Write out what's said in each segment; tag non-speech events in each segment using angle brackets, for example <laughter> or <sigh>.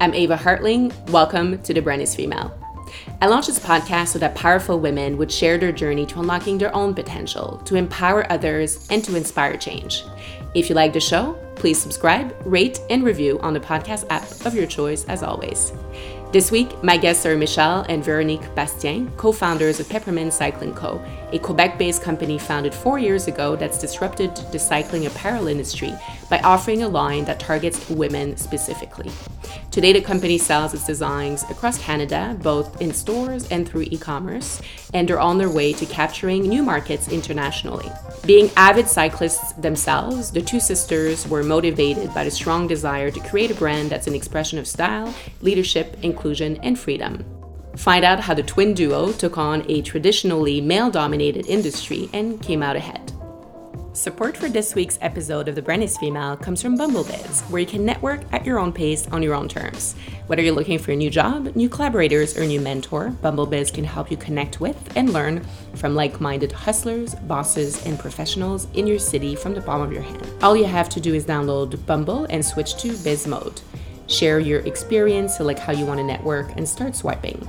I'm Ava Hartling. Welcome to The Brand is Female. I launched this podcast so that powerful women would share their journey to unlocking their own potential, to empower others, and to inspire change. If you like the show, please subscribe, rate, and review on the podcast app of your choice, as always. This week, my guests are Michèle and Véronik Bastien, co founders of Peppermint Cycling Co., a Quebec based company founded four years ago that's disrupted the cycling apparel industry by offering a line that targets women specifically. Today, the company sells its designs across Canada, both in stores and through e commerce, and they're on their way to capturing new markets internationally. Being avid cyclists themselves, the two sisters were motivated by the strong desire to create a brand that's an expression of style, leadership, inclusion, and freedom. Find out how the twin duo took on a traditionally male dominated industry and came out ahead. Support for this week's episode of The Brand is Female comes from Bumble Bizz, where you can network at your own pace on your own terms. Whether you're looking for a new job, new collaborators, or new mentor, Bumble Bizz can help you connect with and learn from like minded hustlers, bosses, and professionals in your city from the palm of your hand. All you have to do is download Bumble and switch to Bizz Mode. Share your experience, select how you want to network, and start swiping.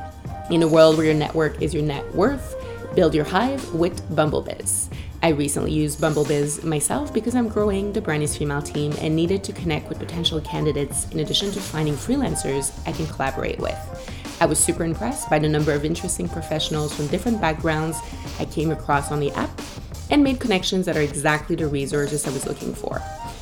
In a world where your network is your net worth, build your hive with Bumble Bizz. I recently used Bumble Bizz myself because I'm growing the Brand Female team and needed to connect with potential candidates in addition to finding freelancers I can collaborate with. I was super impressed by the number of interesting professionals from different backgrounds I came across on the app and made connections that are exactly the resources I was looking for.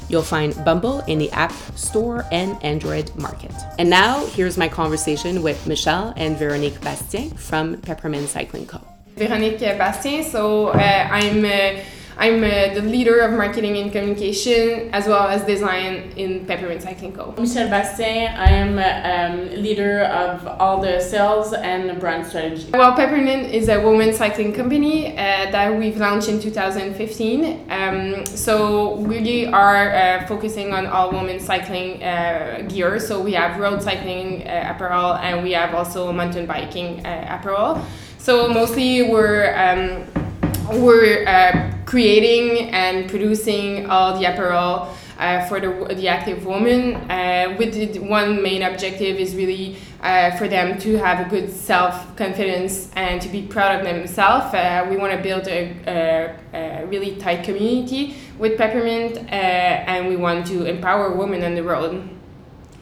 You'll find Bumble in the App Store and Android market. And now, here's my conversation with Michèle and Véronik Bastien from Peppermint Cycling Co. Véronik Bastien. So uh, I'm uh, I'm uh, the leader of marketing and communication as well as design in Peppermint Cycling Co. Michèle Bastien. I am um, leader of all the sales and brand strategy. Well, Peppermint is a women's cycling company uh, that we've launched in 2015. Um, so we are uh, focusing on all women's cycling uh, gear. So we have road cycling uh, apparel and we have also mountain biking apparel. So mostly we're um, we're uh, creating and producing all the apparel uh, for the, the active woman uh, with the, one main objective is really uh, for them to have a good self-confidence and to be proud of themselves. Uh, we want to build a, a, a, really tight community with peppermint uh, and we want to empower women on the road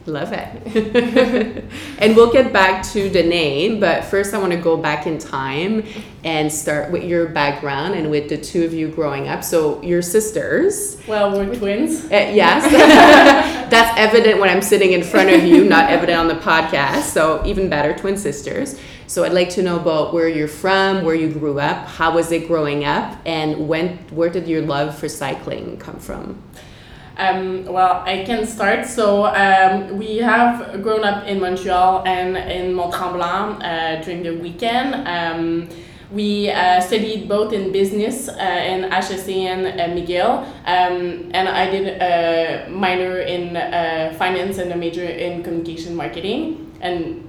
Love it. <laughs> and we'll get back to the name, but first I want to go back in time and start with your background and with the two of you growing up. So, your sisters. Well, we're twins. Uh, yes. <laughs> That's evident when I'm sitting in front of you, not evident on the podcast. So, even better, twin sisters. So, I'd like to know about where you're from, where you grew up, how was it growing up, and when where did your love for cycling come from? Um, well, I can start. So um, we have grown up in Montreal and in Mont Tremblant uh, during the weekend. Um, we uh, studied both in business uh, in HEC and uh, McGill, um, and I did a minor in uh, finance and a major in communication marketing. And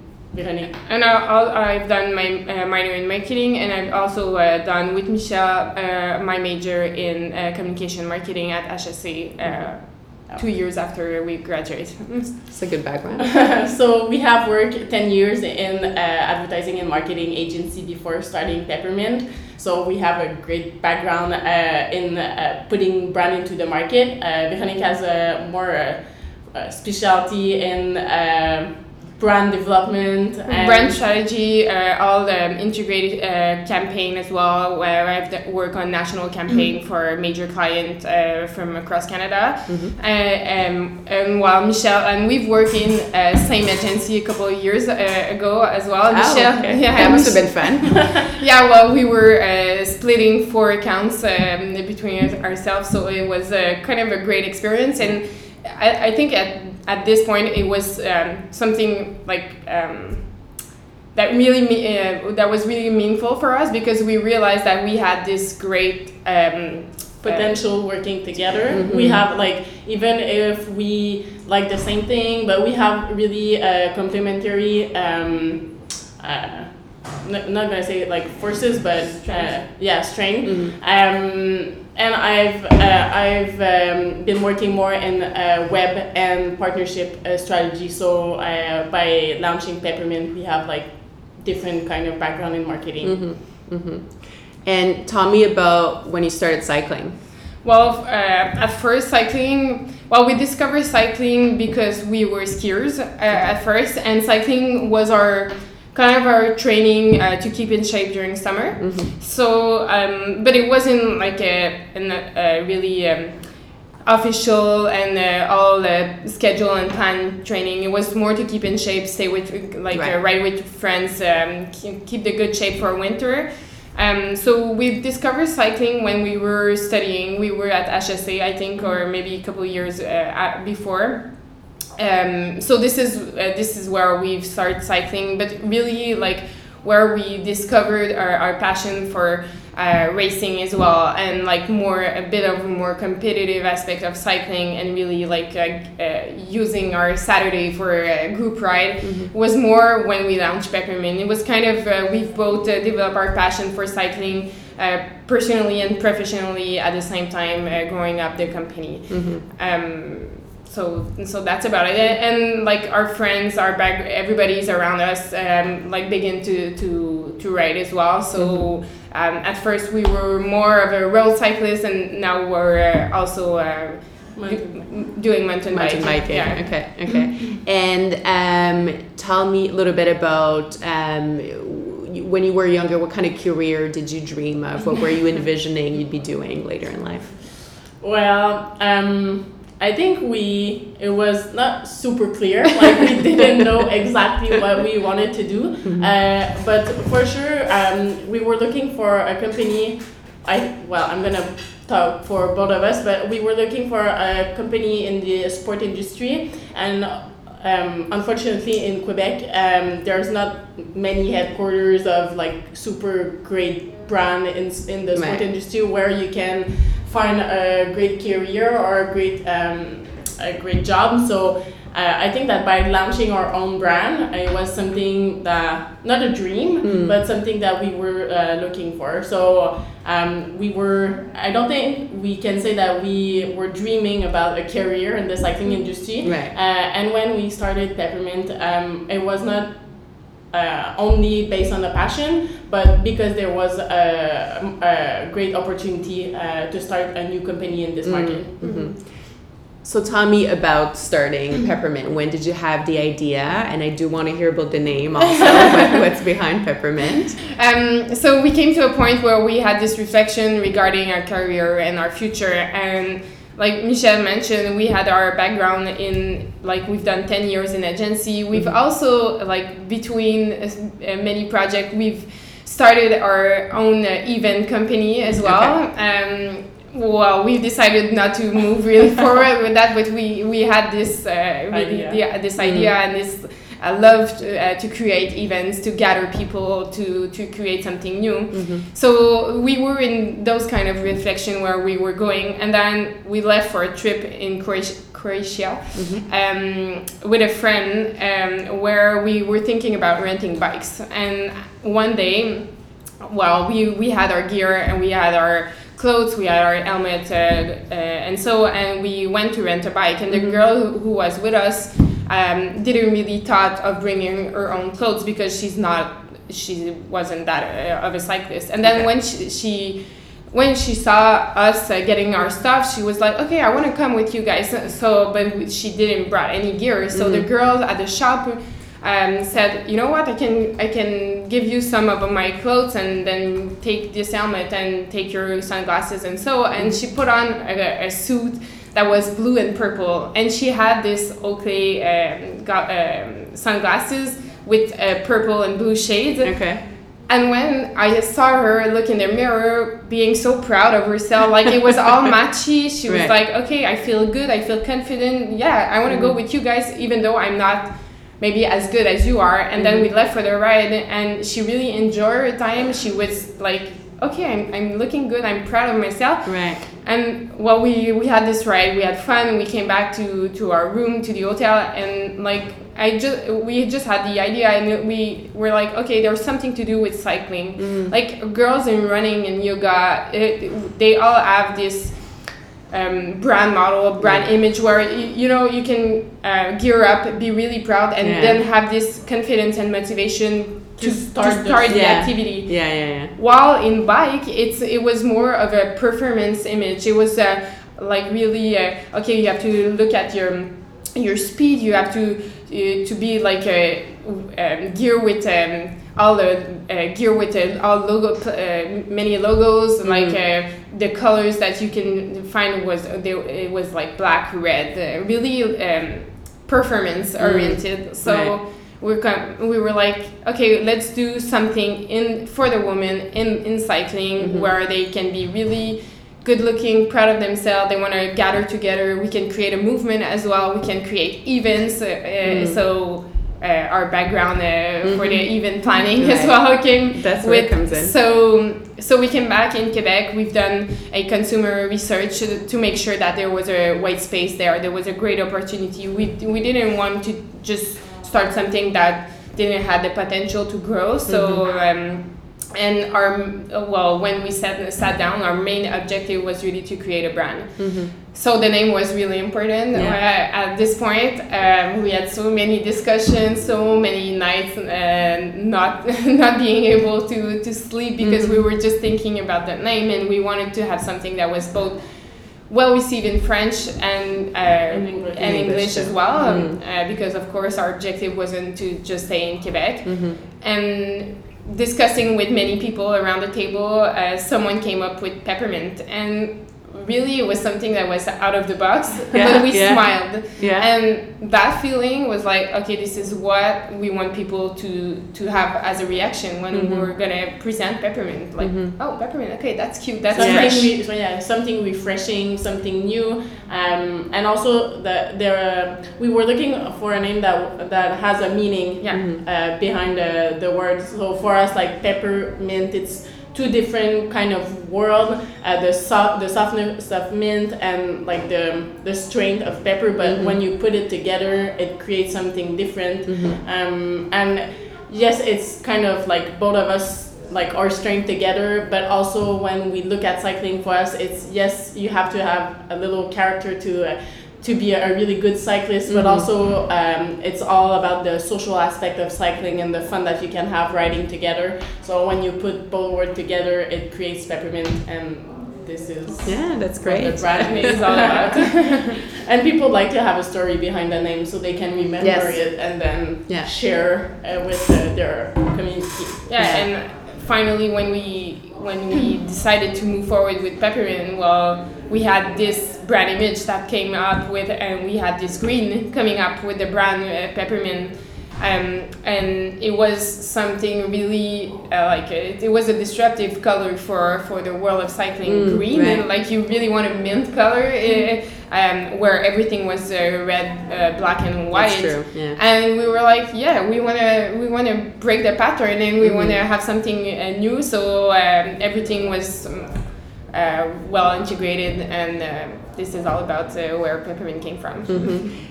And I, have done my uh, minor in marketing, and I've also uh, done with Michèle uh, my major in uh, communication marketing at HEC. Uh, two years after we graduate. <laughs> It's a good background. <laughs> so we have worked 10 years in uh, advertising and marketing agency before starting Peppermint. So we have a great background in putting brand into the market. Véronik has a more specialty in brand development brand strategy uh, all the integrated uh, campaign as well where i have work on national campaign mm-hmm. for a major client uh, from across canada mm-hmm. Uh, um, and while michèle and we've worked in uh, same agency a couple of years uh, ago as well oh, michèle okay. yeah that must have been fun <laughs> <laughs> yeah well we were splitting four accounts um, between ourselves so it was kind of a great experience and I, I think at at this point it was um, something like um, that really uh, that was really meaningful for us because we realized that we had this great um, potential uh, working together. Mm-hmm. We have like even if we like the same thing, but we have really uh, complementary um, uh, n- not gonna say like forces, but uh, yeah, strength. Mhm. Um, and I've uh, I've um, been working more in uh, web and partnership uh, strategy. So uh, by launching Peppermint, we have like different kind of background in marketing. Mm-hmm. Mm-hmm. And tell me about when you started cycling. Well, uh, at first, cycling. Well, we discovered cycling because we were skiers uh, at first, and cycling was our kind of our training uh, to keep in shape during summer. Mm-hmm. So, um, but it wasn't like a, an, a really um, official and uh, all uh, schedule and plan training. It was more to keep in shape, stay with like Right. uh, ride with friends, um, keep, keep the good shape for winter. Um, so we discovered cycling when we were studying. We were at HEC, I think, or maybe a couple of years uh, before. Um, so this is uh, this is where we've started cycling, but really like where we discovered our, our passion for uh, racing as well, and like more a bit of a more competitive aspect of cycling, and really like uh, uh, using our Saturday for a group ride was more when we launched Peppermint. It was kind of uh, we've both uh, developed our passion for cycling. Uh, personally and professionally at the same time uh, growing up the company Mm-hmm. um, so so that's about it and, and, like our friends our back everybody's around us um, like begin to to to ride as well so um, at first we were more of a road cyclist and now we're uh, also uh, do- doing mountain, Mountain biking. yeah Okay. Okay. and um, tell me a little bit about um, when you were younger. What kind of career did you dream of? What were you <laughs> envisioning you'd be doing later in life? Well, um, I think we it was not super clear. <laughs> Like we didn't know exactly what we wanted to do, uh, but for sure um, we were looking for a company. I well, I'm gonna talk for both of us, but we were looking for a company in the sport industry, and um, unfortunately in Quebec, um, there's not many headquarters of like super great brand in in the sport Right. industry where you can find a great career or a great um, a great job. So uh, I think that by launching our own brand, it was something that not a dream, Mm. but something that we were uh, looking for. So um, we were. I don't think we can say that we were dreaming about a career in the cycling industry. Right. Uh, and when we started Peppermint, um, it was not uh, only based on the passion, but because there was a, a great opportunity uh, to start a new company in this market. Mhm. So tell me about starting Peppermint. When did you have the idea? And I do want to hear about the name <laughs> also. what's behind Peppermint? Um, so we came to a point where we had this reflection regarding our career and our future and like Michelle mentioned we had our background in like we've done 10 years in agency. We've also like between uh, many projects we've started our own uh, event company as well. Um, well we decided not to move really <laughs> forward with that but we we had this uh, really Idea. this idea and this I love to, uh, to create events, to gather people, to, to create something new. So we were in those kind of reflection where we were going, and then we left for a trip in Croatia, Croatia um, with a friend um, where we were thinking about renting bikes. And one day, well, we, we had our gear and we had our clothes, we had our helmet, uh, uh, and so and we went to rent a bike. And the girl who, who was with us um, didn't really thought of bringing her own clothes because she's not, she wasn't that uh, of a cyclist. And then Okay. when she, she when she saw us uh, getting our stuff, she was like, "Okay, I want to come with you guys." So, but she didn't brought any gear. So the girl at the shop um, said, "You know what? I can I can give you some of my clothes and then take this helmet and take your sunglasses and so." And she put on a, a suit that was blue and purple, and she had this Oakley um, got, um, sunglasses with uh, purple and blue shades. Okay. And when I saw her look in the mirror, being so proud of herself, like it was all <laughs> matchy, she was Right. like, okay, I feel good, I feel confident. Yeah, I want to go with you guys, even though I'm not maybe as good as you are. And then we left for the ride, and she really enjoyed her time. She was like, okay, I'm, I'm looking good, I'm proud of myself. Right. And well we we had this ride we had fun we came back to to our room to the hotel and like i just we just had the idea and we were like okay there's something to do with cycling Mm. like girls in running and yoga it, they all have this um, brand model, brand image, where you, you know you can uh, gear up, be really proud, and Yeah. then have this confidence and motivation to, To start, start to the- start the Yeah. activity. Yeah, yeah, yeah. While in bike, it's it was more of a performance image. It was uh, like really uh, okay. You have to look at your your speed. You have to uh, to be like a um, gear with um, all the uh, gear with uh, all logo uh, many logos like uh, the colors that you can find was they, it was like black red uh, really um, performance oriented so Right. We're com- we were like okay let's do something in for the women in in cycling where they can be really good looking proud of themselves they want to gather together we can create a movement as well we can create events uh, uh, so uh, our background uh, for the event planning as well came That's where it with comes in. so so we came back in Quebec. We've done a consumer research to, to make sure that there was a white space there. There was a great opportunity. We we didn't want to just start something that didn't have the potential to grow. So. Um, and our well, when we sat sat down, our main objective was really to create a brand. So the name was really important. Yeah. Uh, at this point, um, we had so many discussions, so many nights, and not <laughs> not being able to, to sleep because we were just thinking about that name, and we wanted to have something that was both well received in French and uh, In English. and English English as well, um, uh, because of course our objective wasn't to just stay in Quebec. And discussing with many people around the table, uh, someone came up with peppermint, and really it was something that was out of the box, <laughs> Yeah, but we yeah. smiled, Yeah. and that feeling was like, okay, this is what we want people to to have as a reaction when Mm-hmm. we're gonna present peppermint, like, oh, peppermint, okay, that's cute, that's something fresh. re- so yeah, something refreshing, something new, um, and also the there uh, we were looking for a name that that has a meaning Yeah. uh, behind the the word. So for us, like peppermint, it's two different kind of world. Uh, the soft the softness of mint and like the the strength of pepper, but when you put it together, it creates something different. Um, and yes, it's kind of like both of us like our strength together but also when we look at cycling for us it's yes you have to have a little character to uh, to be a, a really good cyclist but also um, it's all about the social aspect of cycling and the fun that you can have riding together so when you put both words together it creates peppermint and this is Yeah, that's what great. the brand <laughs> It's all about. <laughs> and people like to have a story behind the name so they can remember Yes. it and then Yeah. share uh, with uh, their community Yeah, Yeah. and finally, when we when we decided to move forward with peppermint, well, we had this brand image that came up with, and we had this green coming up with the brand uh, peppermint. Um, and it was something really uh, like it, it was a disruptive color for, for the world of cycling Mm, green right. and like you really want a mint color uh, um, where everything was uh, red uh, black and white. Yeah. and we were like yeah we want to we want to break the pattern and we want to have something uh, new so um, everything was um, uh, well integrated and uh, this is all about uh, where peppermint came from.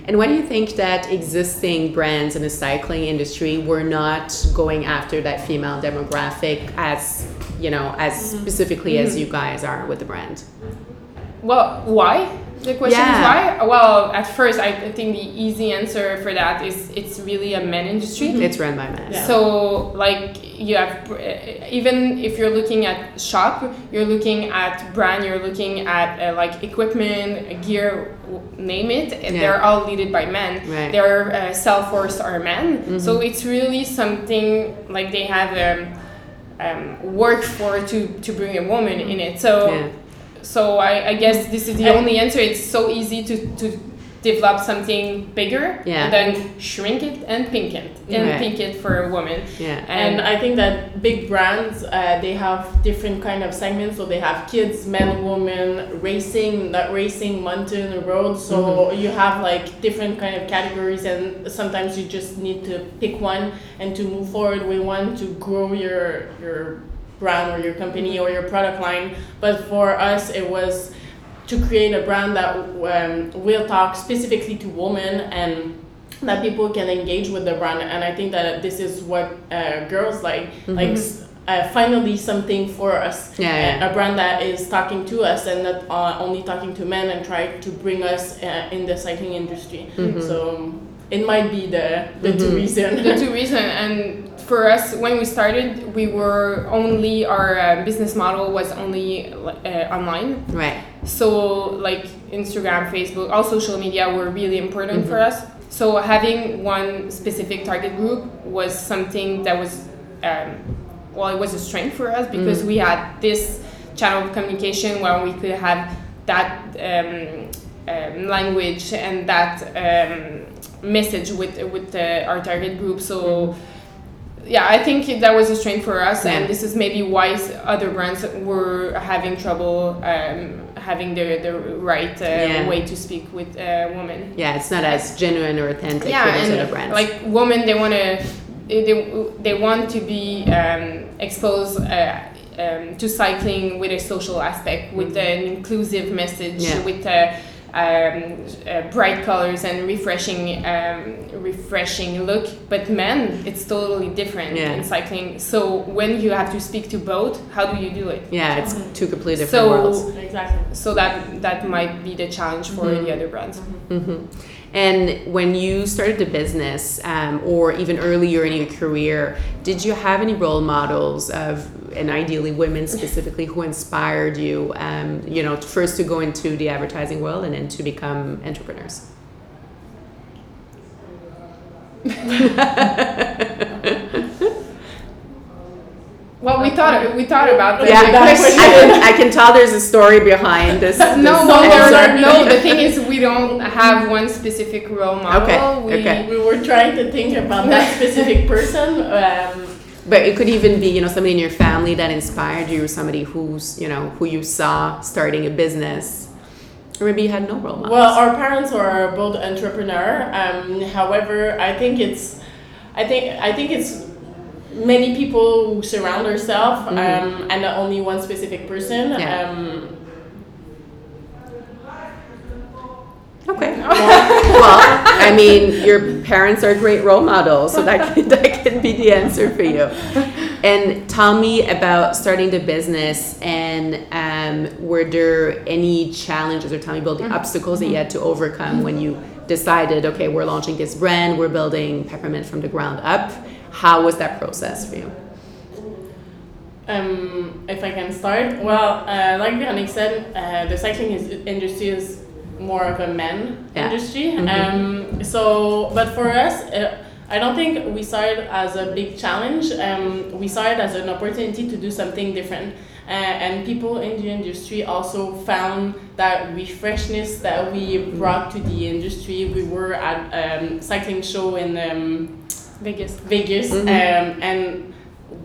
And why do you think that existing brands in the cycling industry were not going after that female demographic as you know as specifically as you guys are with the brand? well why the question Yeah. is why well at first I think the easy answer for that is it's really a men industry It's run by men. Yeah. So, like, you have, uh, even if you're looking at shop, you're looking at brand, you're looking at uh, like equipment, gear, name it, and Yeah. they're all leaded by men. Right. Their uh, sell force are men. So it's really something like they have um, um, work for to, to bring a woman in it. So, Yeah. So I, I guess this is the And- only answer. It's so easy to, to develop something bigger Yeah. and then shrink it and pink it and Right. pink it for a woman. Yeah. and I think that big brands uh, they have different kind of segments. So they have kids, men, women, racing, not racing, mountain, road. So you have like different kind of categories, and sometimes you just need to pick one and to move forward with one to grow your your brand or your company or your product line. But for us, it was to create a brand that um, will talk specifically to women and that people can engage with the brand and i think that this is what uh, girls like mm-hmm. like uh, finally something for us yeah, yeah. A, a, brand that is talking to us and not uh, only talking to men and try to bring us uh, in the cycling industry mm-hmm. so it might be the the mm-hmm. two reason the two reason and for us when we started we were only our uh, business model was only uh, online right so like instagram facebook all social media were really important mm-hmm. for us so having one specific target group was something that was um, well it was a strength for us because mm-hmm. we had this channel of communication where we could have that um, um, language and that um, message with with uh, our target group so mm-hmm yeah, I think that was a strength for us, yeah. and this is maybe why other brands were having trouble um, having the the right uh, yeah. way to speak with uh, women. Yeah, it's not as genuine or authentic yeah, for those other brands. Like women, they want to they, they want to be um, exposed. Uh, um, to cycling with a social aspect, with mm-hmm. an inclusive message, yeah. with a um, uh, bright colors and refreshing um, refreshing look but men it's totally different yeah. in cycling so when you have to speak to both how do you do it yeah it's mm-hmm. two completely different so, worlds exactly so that that might be the challenge for mm-hmm. the other brands mm-hmm. And when you started the business, um, or even earlier in your career, did you have any role models of, and ideally women specifically, who inspired you? Um, you know, first to go into the advertising world and then to become entrepreneurs. Well, we thought we thought about that. Yeah, <laughs> I can, I can tell there's a story behind this. <laughs> no, no, there, no. The thing is, <laughs> we don't have one specific role model. Okay. We, okay. we were trying to think about that specific person. Um, but it could even be, you know, somebody in your family that inspired you, or somebody who's, you know, who you saw starting a business, or maybe you had no role models. Well, our parents are both entrepreneur. Um, however, I think it's, I think I think it's many people who surround ourselves mm-hmm. um, and not only one specific person. Yeah. Um, Okay. <laughs> well, I mean, your parents are great role models, so that can, <laughs> that can be the answer for you. And tell me about starting the business, and um, were there any challenges, or tell me about the mm-hmm. obstacles that you had to overcome when you decided, okay, we're launching this brand, we're building Peppermint from the ground up. How was that process for you? Um, if I can start, well, uh, like Véronik said, uh, the cycling is, industry is more of a men yeah. industry. Mm-hmm. Um, so, but for us, uh, I don't think we saw it as a big challenge. Um, we saw it as an opportunity to do something different. Uh, and people in the industry also found that refreshness that we brought to the industry. We were at um, cycling show in um, Vegas. Vegas, mm-hmm. um, and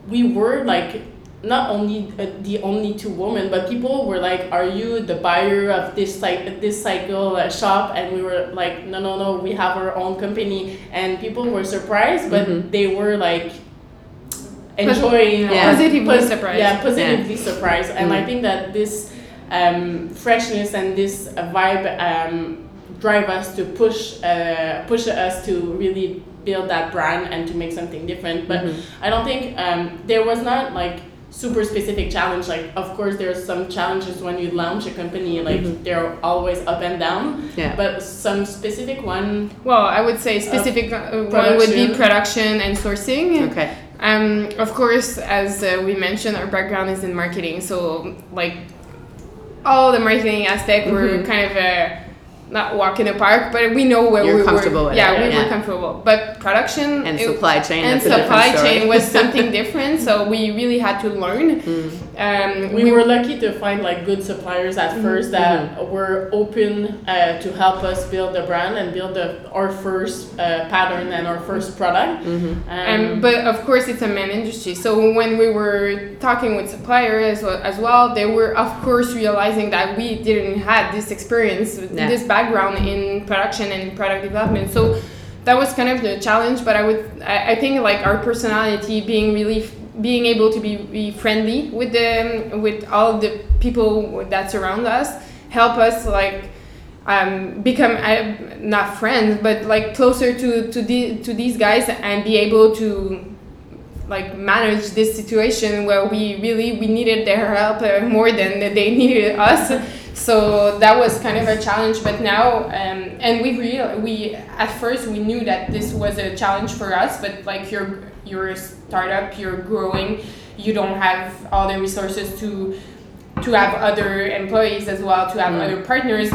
we were like not only uh, the only two women, but people were like, "Are you the buyer of this like this cycle uh, shop?" And we were like, "No, no, no, we have our own company." And people were surprised, but mm-hmm. they were like enjoying, yeah. positively pos- surprised. Yeah, positively yeah. surprised, and mm-hmm. I think that this um, freshness and this uh, vibe um, drive us to push uh, push us to really build that brand and to make something different. But mm-hmm. I don't think um, there was not like super specific challenge. Like of course there's some challenges when you launch a company. Like mm-hmm. they're always up and down. Yeah. But some specific one. Well, I would say specific uh, one would be production and sourcing. Okay. Um, of course, as uh, we mentioned, our background is in marketing, so like all the marketing aspect, mm-hmm. we're kind of a not walk in the park, but we know where You're we comfortable were. With yeah, it, we yeah. were comfortable. But production and it, supply chain and supply chain was <laughs> something different. So we really had to learn. Mm. Um, we, we, were lucky to find like good suppliers at mm-hmm. first that mm-hmm. were open uh, to help us build the brand and build the, our first uh, pattern and our first product. Mm-hmm. Um, um, but of course, it's a man industry. So when we were talking with suppliers as well, as well they were of course realizing that we didn't have this experience, yeah. this background background in production and product development. So that was kind of the challenge. But I would, I, I think like our personality being really being able to be, be friendly with the with all the people that surround us help us like um, become uh, not friends but like closer to to the to these guys and be able to like manage this situation where we really we needed their help uh, more than they needed us so that was kind of a challenge but now um, and we real we at first we knew that this was a challenge for us but like you're you're a startup you're growing you don't have all the resources to to have other employees as well to have mm. other partners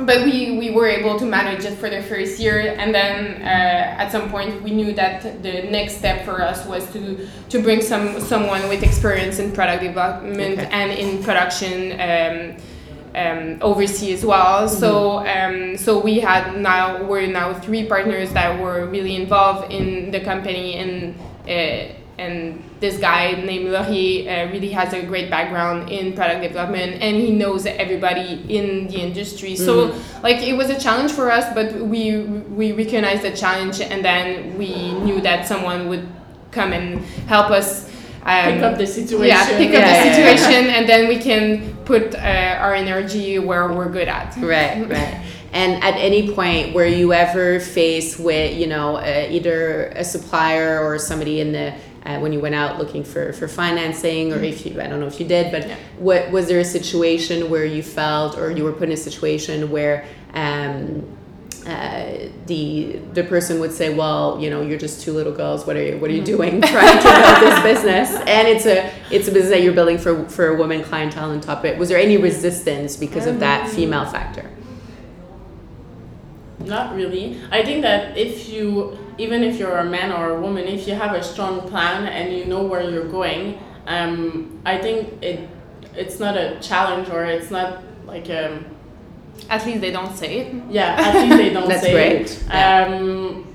but we, we were able to manage it for the first year and then uh, at some point we knew that the next step for us was to to bring some someone with experience in product development okay. and in production um, um, overseas as well. Mm-hmm. So um, so we had now we're now three partners that were really involved in the company and. Uh, and this guy named Laurier uh, really has a great background in product development and he knows everybody in the industry so like it was a challenge for us but we we recognized the challenge and then we knew that someone would come and help us pick up the situation. Yeah pick up yeah, the situation and then we can put uh, our energy where we're good at. Right right. And at any point were you ever faced with you know uh, either a supplier or somebody in the uh, when you went out looking for, for financing or if you I don't know if you did but yeah. what was there a situation where you felt or you were put in a situation where um, uh, the the person would say, "Well, you know, you're just two little girls. What are you What are you mm-hmm. doing trying to build this <laughs> business?" And it's a it's a business that you're building for for a woman clientele and top it. Was there any resistance because of that mm-hmm. female factor? Not really. I think that if you even if you're a man or a woman, if you have a strong plan and you know where you're going, um, I think it it's not a challenge or it's not like a. At least they don't say it. Yeah, at least they don't <laughs> That's say great. it. Um,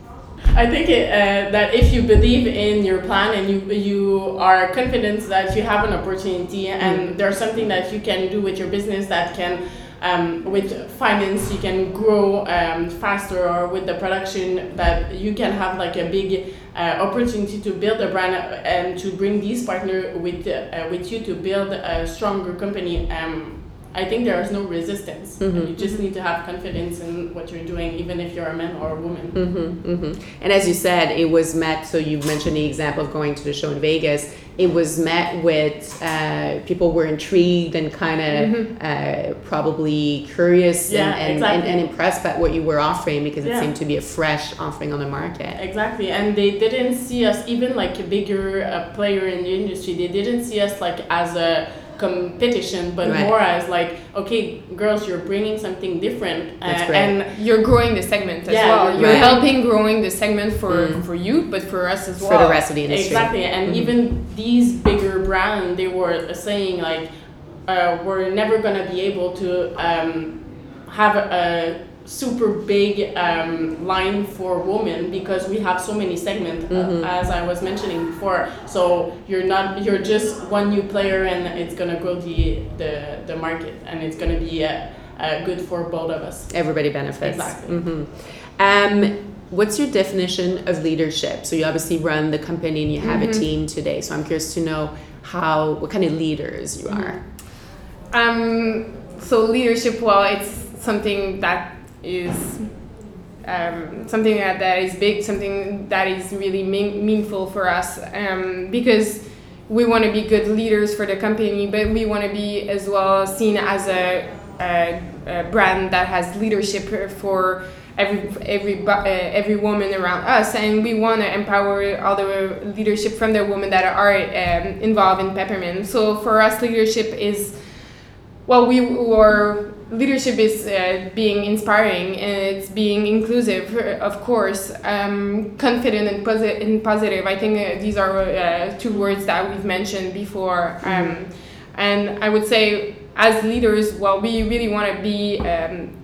I think it, uh, that if you believe in your plan and you you are confident that you have an opportunity and mm. there's something that you can do with your business that can um, with finance you can grow um, faster or with the production that you can have like a big uh, opportunity to build a brand and to bring these partner with uh, with you to build a stronger company um, I think there is no resistance. Mm-hmm. You just need to have confidence in what you're doing, even if you're a man or a woman. Mm-hmm, mm-hmm. And as you said, it was met. So you mentioned the example of going to the show in Vegas. It was met with uh, people were intrigued and kind of mm-hmm. uh, probably curious yeah, and, and, exactly. and, and, impressed by what you were offering because it yeah. seemed to be a fresh offering on the market. Exactly, and they didn't see us even like a bigger uh, player in the industry. They didn't see us like as a competition, but right. more as like, okay, girls, you're bringing something different, uh, and you're growing the segment as yeah, well. You're right. helping growing the segment for mm. for you, but for us as well. For the rest of the industry, exactly. And mm-hmm. even these bigger brands, they were saying like, uh, we're never gonna be able to um, have a super big um, line for women because we have so many segments uh, mm-hmm. uh, as I was mentioning before. So you're not you're just one new player and it's gonna grow the the, the market and it's gonna be uh, uh, good for both of us. Everybody benefits. Exactly. Mm-hmm. Um, what's your definition of leadership? So you obviously run the company and you have mm-hmm. a team today. So I'm curious to know how what kind of leaders you are. Um, so leadership, well, it's something that is um, something that, that is big, something that is really mean, meaningful for us um, because we want to be good leaders for the company, but we want to be as well seen as a, a, a brand that has leadership for every every uh, every woman around us, and we want to empower all the leadership from the women that are um, involved in Peppermint. So for us, leadership is well, we were leadership is uh, being inspiring and it's being inclusive of course um, confident and, posi- and positive i think uh, these are uh, two words that we've mentioned before mm-hmm. um, and i would say as leaders well we really want to be um,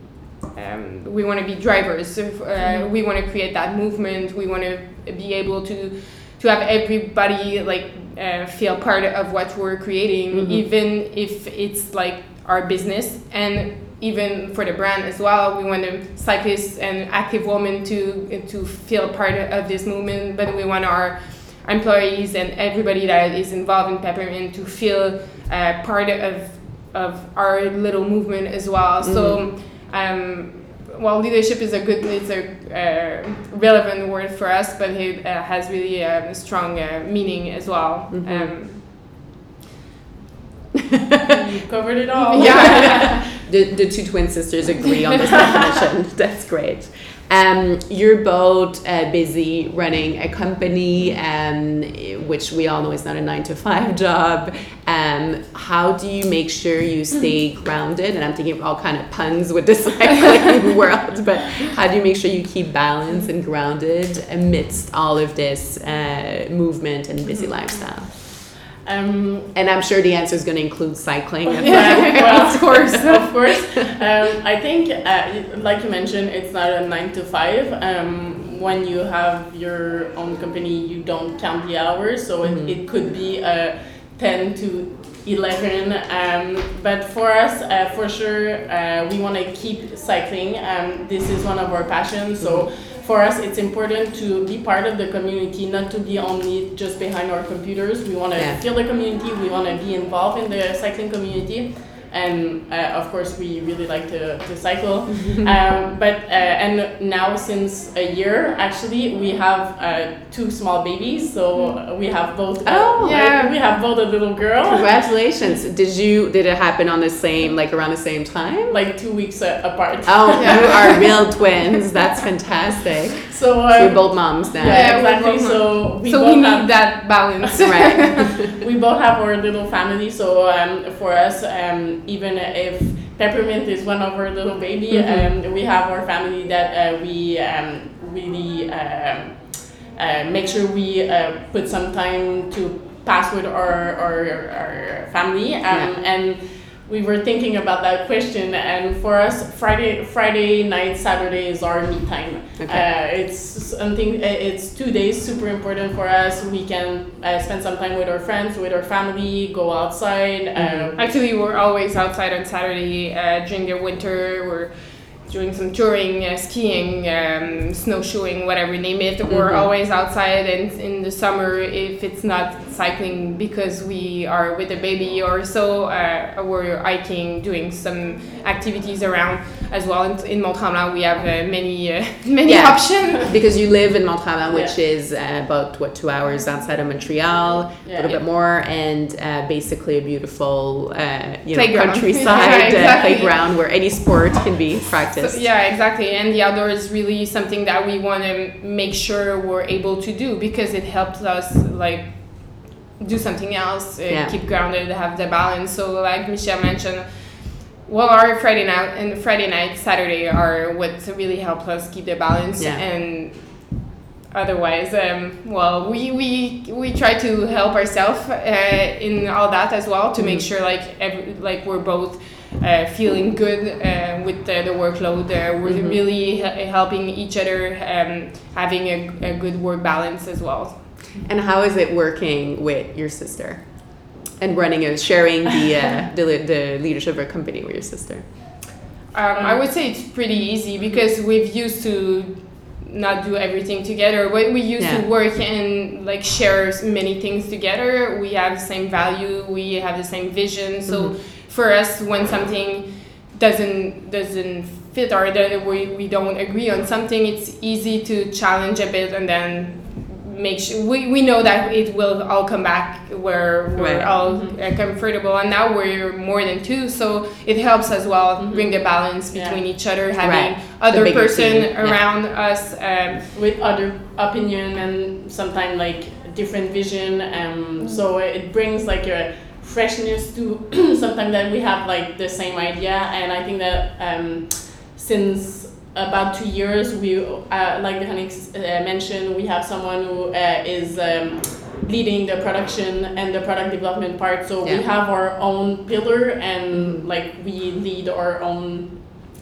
um, we want to be drivers uh, mm-hmm. we want to create that movement we want to be able to to have everybody like uh, feel part of what we're creating mm-hmm. even if it's like our business and even for the brand as well we want the cyclists and active women to to feel part of this movement but we want our employees and everybody that is involved in peppermint to feel uh, part of of our little movement as well. So, um, well, leadership is a good, it's a uh, relevant word for us, but it uh, has really a strong uh, meaning as well. Um, <laughs> You covered it all. yeah. <laughs> The, the two twin sisters agree on this definition. <laughs> That's great. Um, you're both uh, busy running a company, um, which we all know is not a nine to five job. Um, how do you make sure you stay grounded? And I'm thinking of all kind of puns with this <laughs> cycling world, but how do you make sure you keep balance and grounded amidst all of this uh, movement and busy lifestyle? Um, And I'm sure the answer is going to include cycling. <laughs> <laughs> well. of <laughs> course, of course. Um, I think, uh, like you mentioned, it's not a nine to five. Um, when you have your own company, you don't count the hours, so Mhm. it, it could be uh, ten to eleven. Um, but for us, uh, for sure, uh, we want to keep cycling. Um, this is one of our passions, so. For us, it's important to be part of the community, not to be only just behind our computers. We want to Yeah. feel the community. We want to be involved in the cycling community, and uh, of course, we really like to, to cycle. <laughs> um, but uh, and now since a year, actually, we have uh, two small babies. So uh, we have both. Oh. Yeah. we have both a little girl. Congratulations! Did you did it happen on the same like around the same time? Like two weeks uh, apart. Oh, Yeah. you are <laughs> real twins. That's fantastic. So, So uh, you're both moms now. yeah, Yeah, exactly. both So we so both we have need that balance. <laughs> Right. <laughs> we both have our little family, so um, for us, um, even if Peppermint is one of our little baby, Mhm. um, we have our family that uh, we um, really um, uh, make sure we uh, put some time to pass with our, our, our family. Um, Yeah. And we were thinking about that question, and for us, Friday, Friday night, Saturday is our me time. Okay. Uh, it's something. uh, It's two days super important for us. We can uh, spend some time with our friends, with our family, go outside. Mhm. Uh, Actually, we're always outside on Saturday uh, during the winter. We're doing some touring, uh, skiing, um, snowshoeing, whatever you name it. We're Mhm. always outside, and in the summer, if it's not cycling because we are with a baby or so, uh, we're hiking, doing some activities around as well. In, in Mont Tremblant, we have uh, many uh, <laughs> many Yeah. options. <laughs> Because you live in Mont-Tremblant, which is uh, about what two hours outside of Montreal, a Yeah. little bit more, and uh, basically a beautiful uh, you know countryside <laughs> Yeah, uh, exactly. playground where any sport can be practiced. So, yeah, exactly. And the outdoor is really something that we want to make sure we're able to do because it helps us like do something else, uh, Yeah. keep grounded, have the balance. So like Michèle mentioned, well, our Friday night and Friday night, Saturday are what really help us keep the balance Yeah. and. Otherwise, um, well, we, we we try to help ourselves uh, in all that as well to make Mhm. sure like every, like we're both uh, feeling good uh, with the, the workload. Uh, we're Mhm. really he- helping each other, um, having a, a good work balance as well. And how is it working with your sister? And running and sharing the, uh, <laughs> the the leadership of a company with your sister. Um, I would say it's pretty easy because we've used to not do everything together. We, we used Yeah. to work and like share many things together. We have the same value. We have the same vision. So Mhm. for us, when something doesn't doesn't fit or that we, we don't agree on something, it's easy to challenge a bit and then make sure we, we know that it will all come back where we're Right. all uh, comfortable and now we're more than two so it helps as well Mhm. bring the balance Yeah. between each other having Right. other person team, yeah. around us um, with other opinion and sometimes like different vision um so it brings like a freshness to <clears throat> sometimes that we have like the same idea and i think that um since about two years we uh, like the uh, mentioned we have someone who uh, is um, leading the production and the product development part so Yeah. we have our own pillar and like we lead our own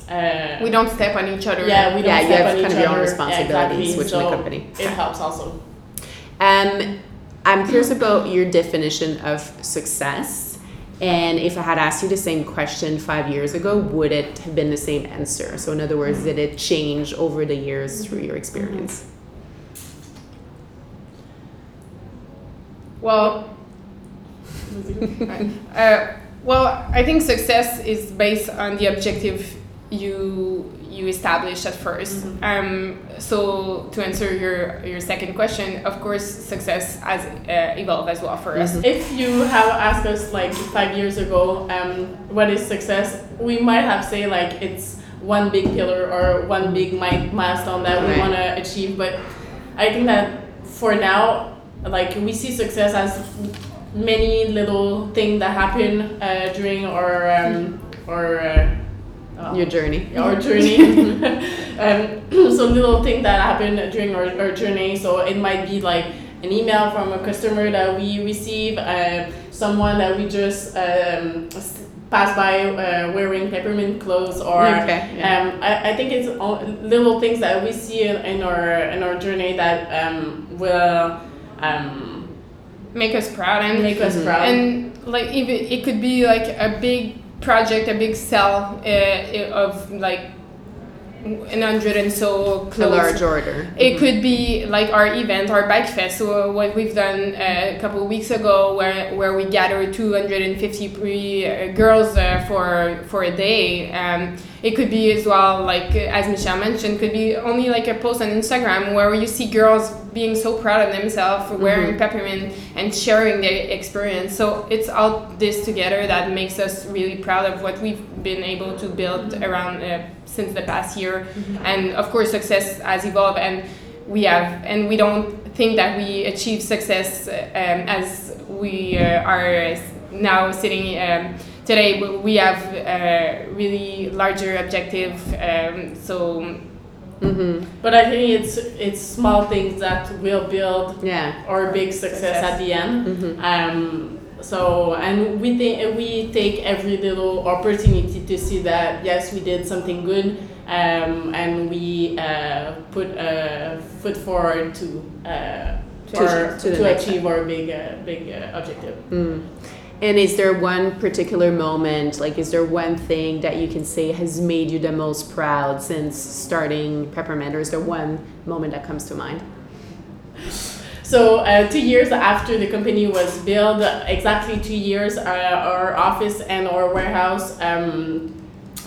uh, we don't step on each other yeah, we don't Yeah, you step have on kind each of your own other. responsibilities exactly. within the company. It helps also. Um, I'm curious about your definition of success. And if I had asked you the same question five years ago, would it have been the same answer? So, in other words, did it change over the years through your experience? well uh, Well, I think success is based on the objective you you establish at 1st Mm-hmm. Um, so to answer your your second question, of course, success has uh, evolved as well for Mm-hmm. us. If you have asked us like five years ago, um, what is success, we might have say like it's one big pillar or one big mi- milestone that we want to achieve. But I think that for now, like we see success as many little things that happen uh, during our um, our uh, uh, Your journey. <laughs> our journey. <laughs> um, <clears throat> so little thing that happened during our, our journey. So it might be like an email from a customer that we receive, uh, someone that we just um, pass by uh, wearing peppermint clothes, or Okay, yeah. um, I, I think it's all little things that we see in, in our in our journey that um, will um, Make us proud and make us proud. and like even it could be like a big project, a big sale uh, of like an hundred and so A large order. It could be like our event, our bike fest, so what we've done uh, a couple of weeks ago, where where we gathered 253 uh, girls uh, for for a day. Um, it could be as well, like as Michèle mentioned, could be only like a post on Instagram where you see girls being so proud of themselves, wearing peppermint and sharing their experience. So it's all this together that makes us really proud of what we've been able to build around uh, since the past year. And of course, success has evolved, and we have, and we don't think that we achieve success um, as we uh, are now sitting. Um, Today we- we have a really larger objective, um, so Mm-hmm. but I think it's it's small things that will build Yeah. our big success, Success. at the end. Mm-hmm. Um, so and we think we take every little opportunity to see that yes we did something good um, and we uh, put a foot forward to uh, To our- achieve- to to achieve our big uh, big uh, objective. Mm. And is there one particular moment, like, is there one thing that you can say has made you the most proud since starting Peppermint, or is there one moment that comes to mind? <laughs> So uh, two years after the company was built, exactly two years, uh, our office and our warehouse um,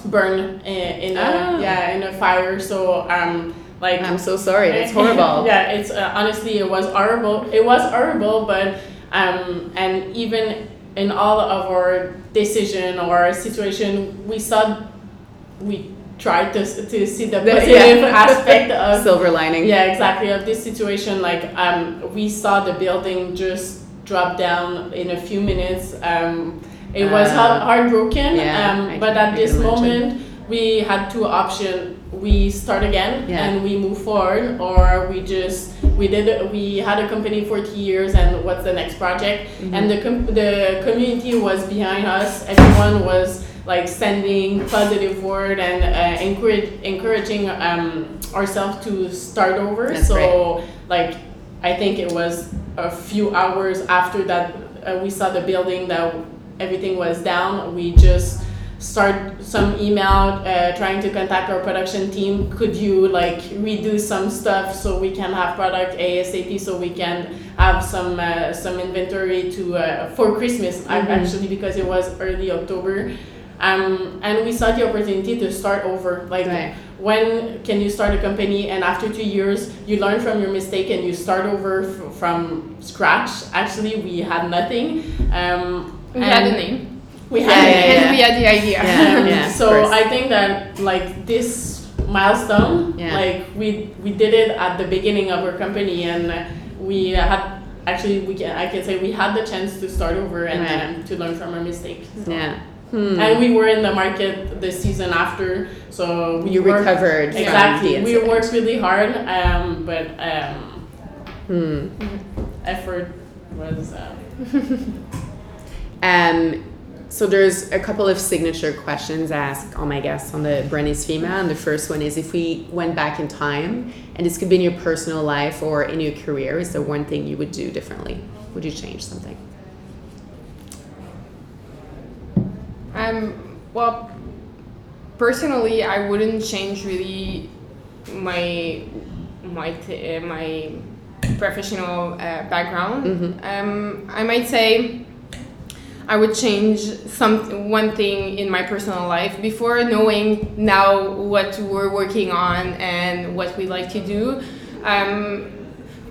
burned in, in Ah. a yeah in a fire. So um, like I'm so sorry, it's horrible. <laughs> yeah, it's uh, honestly it was horrible. It was horrible, but um, and even in all of our decision or situation, we saw we tried to to see the positive yeah. <laughs> aspect of Silver lining. yeah, exactly. Of this situation, like um, we saw the building just drop down in a few minutes. Um, it was Uh, heart- heartbroken. yeah, um, but at this moment, we had two options. We start again Yeah. and we move forward, or we just we did we had a company for two years, and what's the next project? Mm-hmm. And the com- the community was behind us. Everyone was like sending positive word and uh, encourage, encouraging um, ourselves to start over. That's so great. like I think it was a few hours after that uh, we saw the building that everything was down. We just start some email uh, trying to contact our production team. Could you like redo some stuff so we can have product ASAP so we can have some uh, some inventory to uh, for Christmas ac- Mhm. actually because it was early October. Um, and we saw the opportunity to start over. Like Right. when can you start a company and after two years you learn from your mistake and you start over f- from scratch actually we had nothing um, we had a name we had yeah, it. yeah. and we had the idea. <laughs> Yeah. Um, yeah, so i think that like this milestone Yeah. like we we did it at the beginning of our company and uh, we had actually we can i can say we had the chance to start over and Right. um, to learn from our mistakes Yeah. Hmm. and we were in the market the season after so we you worked- recovered Exactly. We worked really hard, um, but um, Hmm. effort was. Uh, Um, so there's a couple of signature questions asked all my guests on the Brand is Female, and the first one is if we went back in time, and this could be in your personal life or in your career, is there one thing you would do differently? Would you change something? Um, well, personally, I wouldn't change really my my t- uh, my professional uh, background. Mhm. Um, I might say I would change some one thing in my personal life before knowing now what we're working on and what we like to do. Um,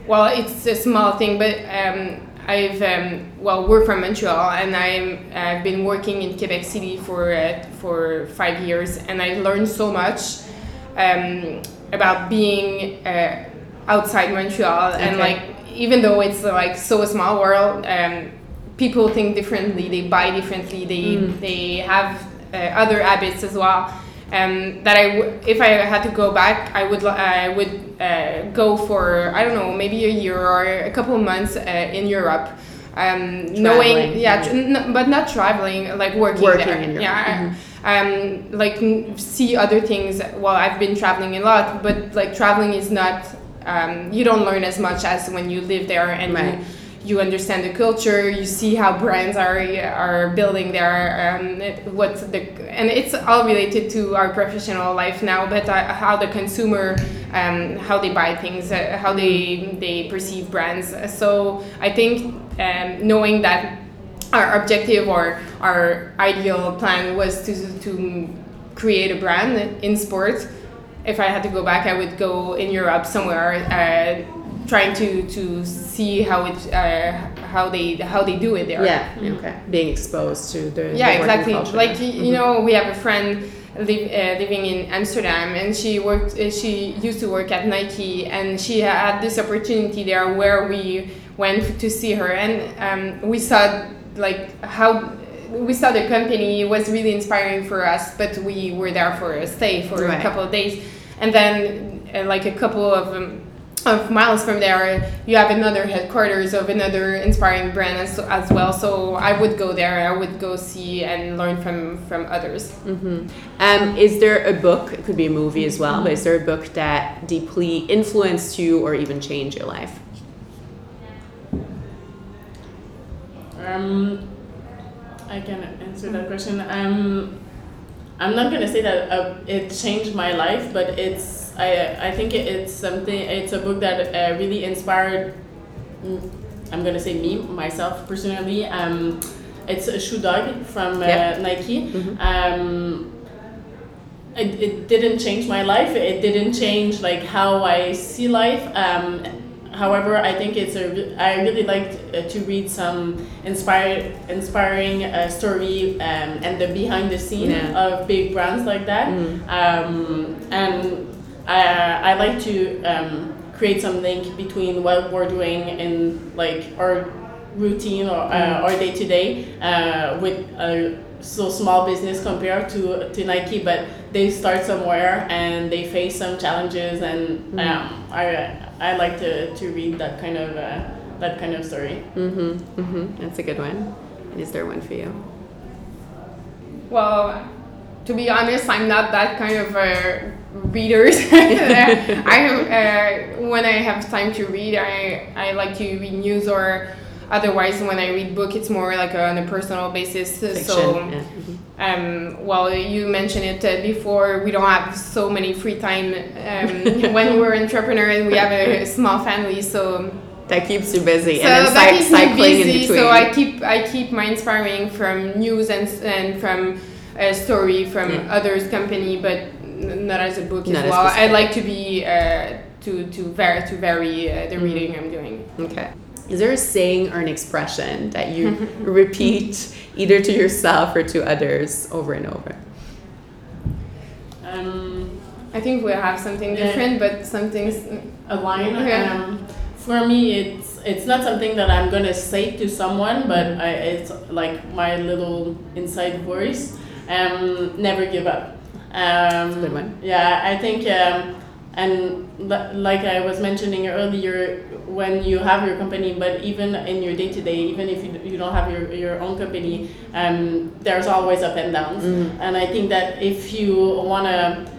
well, it's a small thing, but um, I've um, well, we're from Montreal, and I'm I've been working in Quebec City for uh, for five years, and I've learned so much um, about being uh, outside Montreal, okay. and like even though it's like so a small world, um, people think differently, they buy differently, they mm. they have uh, other habits as well. Um, that I, w- if I had to go back, I would, I would uh, go for I don't know, maybe a year or a couple months uh, in Europe. Um, knowing, yeah, tr- n- but not traveling, like working, working there. In Europe. Yeah, mm-hmm. um, like n- see other things. Well, I've been traveling a lot, but like traveling is not. Um, you don't learn as much as when you live there and right. you you understand the culture you see how brands are are building their um, what's the and it's all related to our professional life now but uh, how the consumer um, how they buy things uh, how they they perceive brands. So i think um, knowing that our objective or our ideal plan was to to create a brand in sports if i had to go back i would go in europe somewhere uh, trying to to see how it uh, how they how they do it there. Yeah. Mm-hmm. Okay. Being exposed to the yeah the exactly. Culture. Like you mm-hmm. know, we have a friend live, uh, living in Amsterdam, and she worked. Uh, she used to work at Nike, and she had this opportunity there where we went to see her, and um, we saw like how we saw the company it was really inspiring for us but we were there for a stay for right. a couple of days and then uh, like a couple of um, of miles from there, you have another headquarters of another inspiring brand as, as well. So I would go there. I would go see and learn from from others. Mm-hmm. Um, is there a book? It could be a movie as well. But is there a book that deeply influenced you or even changed your life? Um, I can answer that question. Um, I'm not gonna say that uh, it changed my life, but it's I I think it's something. It's a book that uh, really inspired. I'm gonna say me myself personally. Um, it's a shoe dog from uh, yep. Nike. Mm-hmm. Um, it, it didn't change my life. It didn't change like how I see life. Um, however, I think it's a. I really liked uh, to read some inspired, inspiring uh, story um, and the behind the scene yeah. of big brands like that. Mm. Um, and I, I like to um, create some link between what we're doing and like our routine or uh, our day to day with a so small business compared to to Nike, but they start somewhere and they face some challenges and mm. um, I I like to, to read that kind of uh, that kind of story. Mm-hmm. Mm-hmm. That's a good one. Is there one for you? Well, to be honest, I'm not that kind of a reader. <laughs> I uh, when I have time to read, I I like to read news or otherwise when I read book, it's more like on a personal basis. Fiction, so. Yeah. Um, well, you mentioned it uh, before. We don't have so many free time um, <laughs> when we're entrepreneur and we have a small family, so that keeps you busy. So and that keeps me busy. So I keep I keep my inspiring from news and and from a story from yeah. others' company, but not as a book not as well. I like to be uh, to to vary to vary uh, the mm-hmm. reading I'm doing. Okay. Is there a saying or an expression that you <laughs> repeat either to yourself or to others over and over? Um, I think we have something different, but something's a line. Yeah. Um, for me, it's it's not something that I'm gonna say to someone, but I, it's like my little inside voice. Um, never give up. Um, good one. Yeah, I think. Um, and like I was mentioning earlier, when you have your company, but even in your day to day, even if you, you don't have your, your own company, um, there's always up and downs. Mm. And I think that if you want to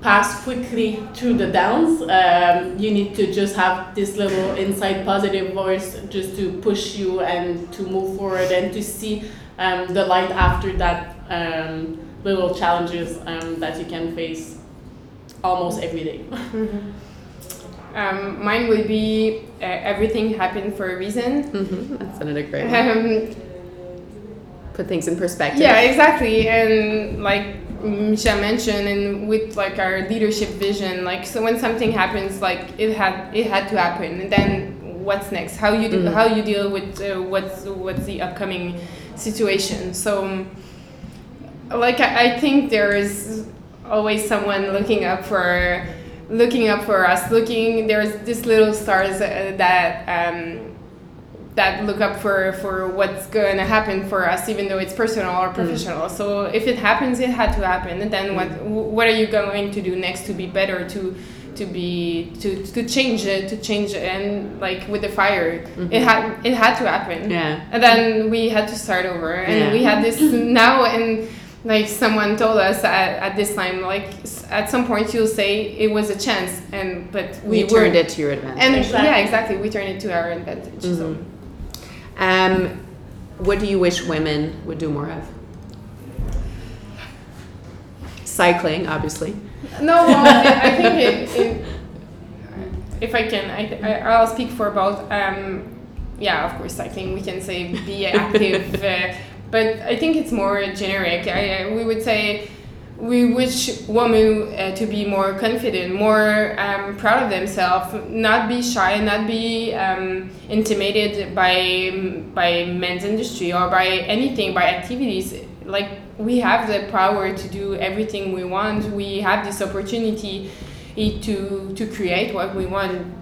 pass quickly through the downs, um, you need to just have this little inside positive voice just to push you and to move forward and to see um, the light after that um, little challenges um, that you can face almost every day. Mm-hmm. Um, mine would be uh, everything happened for a reason. Mm-hmm. That's another great one. Um, put things in perspective. Yeah, exactly. And like Michèle mentioned, and with like our leadership vision, like so when something happens, like it had it had to happen, and then what's next? How you do, Mhm. how you deal with uh, what's what's the upcoming situation? So, like I, I think there is always someone looking up for looking up for us. Looking there's these little stars uh, that. Um, that look up for for what's going to happen for us even though it's personal or professional so if it happens it had to happen and then what what are you going to do next to be better to to be to to change it to change it and like with the fire it had it had to happen Yeah. and then we had to start over and Yeah. we had this <clears throat> now and like someone told us at, at this time like at some point you'll say it was a chance and but We, we, turned were it to your advantage. and Exactly. yeah exactly we turned it to our advantage so Um, what do you wish women would do more of? Cycling, obviously. No, well, I, I think it, it, <laughs> if I can, I, I, I'll speak for both. Um, yeah, of course, cycling, we can say be active, uh, <laughs> but I think it's more generic. I, we would say we wish women uh, to be more confident, more um, proud of themselves, not be shy, not be um, intimidated by by men's industry or by anything, by activities. Like we have the power to do everything we want. We have this opportunity to to create what we want.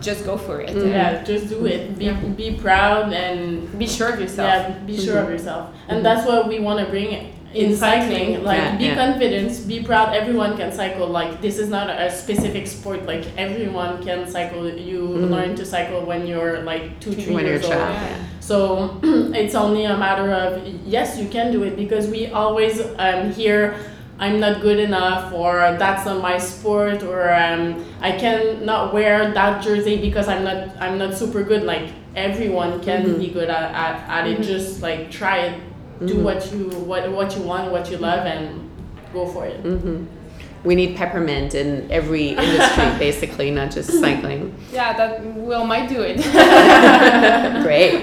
Just go for it. Yeah, just do it. Be be proud and Be sure of yourself. yeah, be sure of yourself. And that's what we want to bring in In cycling. cycling. Like Yeah, be yeah. confident, be proud. Everyone can cycle. Like this is not a specific sport. Like everyone can cycle. You Mhm. learn to cycle when you're like two, three when you're years old. child. Yeah. Yeah. So <clears throat> it's only a matter of yes, you can do it because we always um, hear I'm not good enough or that's not my sport or um, I cannot wear that jersey because I'm not I'm not super good. Like everyone can Mhm. be good at, at, at it. Just like try it, do Mhm. what you what what you want, what you love, and go for it. hmm We need peppermint in every industry, <laughs> basically, not just cycling. Yeah, that Will might do it. <laughs> Great.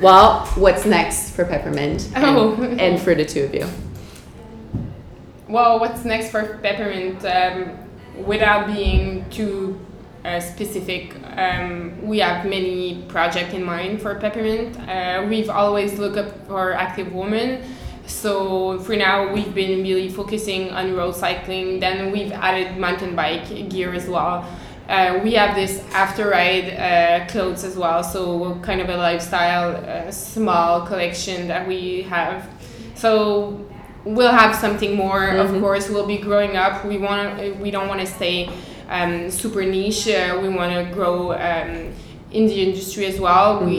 Well, what's next for peppermint and, Oh. and for the two of you? Well, what's next for peppermint? Um, without being too uh, specific, um, we have many projects in mind for peppermint. Uh, we've always looked up for active women. So for now, we've been really focusing on road cycling. Then we've added mountain bike gear as well. Uh, we have this after ride uh, clothes as well. So kind of a lifestyle, uh, small collection that we have. So we'll have something more of Mhm. course. We'll be growing up. We want we don't want to stay um, super niche. Uh, we want to grow um, in the industry as well. We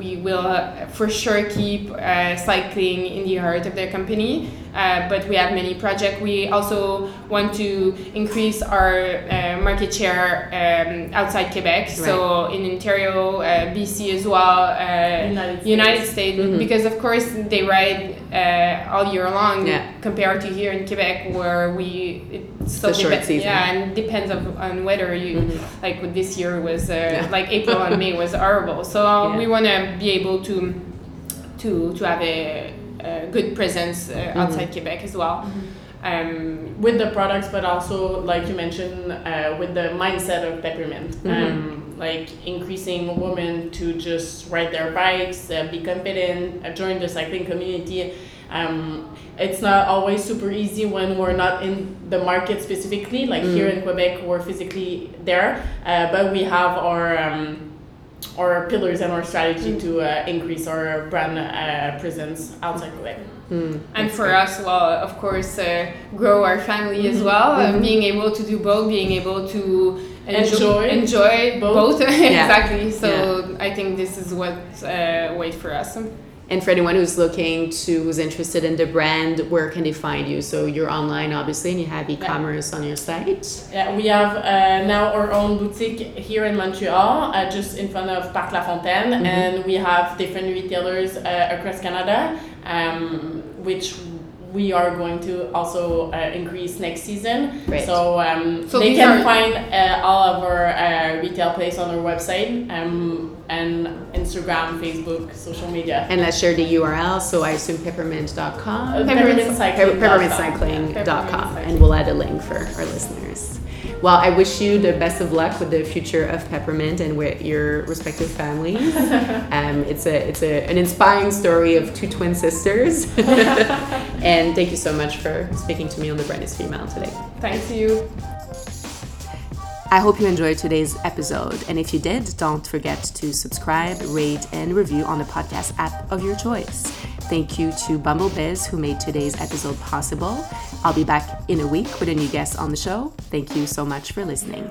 we will uh, for sure keep uh, cycling in the heart of the company uh, but we have many projects we also want to increase our uh, market share um, outside quebec so in ontario uh, bc as well uh, United States. United States Mhm. because of course they ride uh, all year long Yeah. compared to here in Quebec where we it's so short season. yeah and depends of, on whether you Mhm. like this year was uh, Yeah. like April and May was <laughs> horrible so Yeah. we want to be able to to to have a, a good presence uh, Mm-hmm. outside Quebec as well um, with the products, but also like you mentioned, uh, with the mindset of peppermint, um, like increasing women to just ride their bikes, uh, be confident, uh, join the cycling community. Um, it's not always super easy when we're not in the market specifically. Like here in Quebec, we're physically there, uh, but we have our um, our pillars and our strategy to uh, increase our brand uh, presence outside Quebec. Mm, and for great. us well of course uh, grow our family as well uh, being able to do both being able to Enjoy enjoy both. both, <laughs> exactly so Yeah. i think this is what uh, wait for us And for anyone who's looking to, who's interested in the brand, where can they find you? So you're online, obviously, and you have e-commerce on your site. Yeah, we have uh, now our own boutique here in Montreal, uh, just in front of Parc La Fontaine, and we have different retailers uh, across Canada, um, which we are going to also uh, increase next season. Right. So, um, So they can find uh, all of our uh, retail place on our website um, and Instagram, Facebook, social media. And let's share the URL. So I assume peppermint.com. Uh, Peppermint peppermintcycling.com. peppermintcycling.com Peppermint and we'll add a link for our listeners. Well, I wish you the best of luck with the future of Peppermint and with your respective families. <laughs> um, it's a it's a, an inspiring story of two twin sisters. <laughs> <laughs> and thank you so much for speaking to me on the is Female today. Thanks to you. I hope you enjoyed today's episode. And if you did, don't forget to subscribe, rate, and review on the podcast app of your choice. Thank you to Bumble Bizz, who made today's episode possible. I'll be back in a week with a new guest on the show. Thank you so much for listening.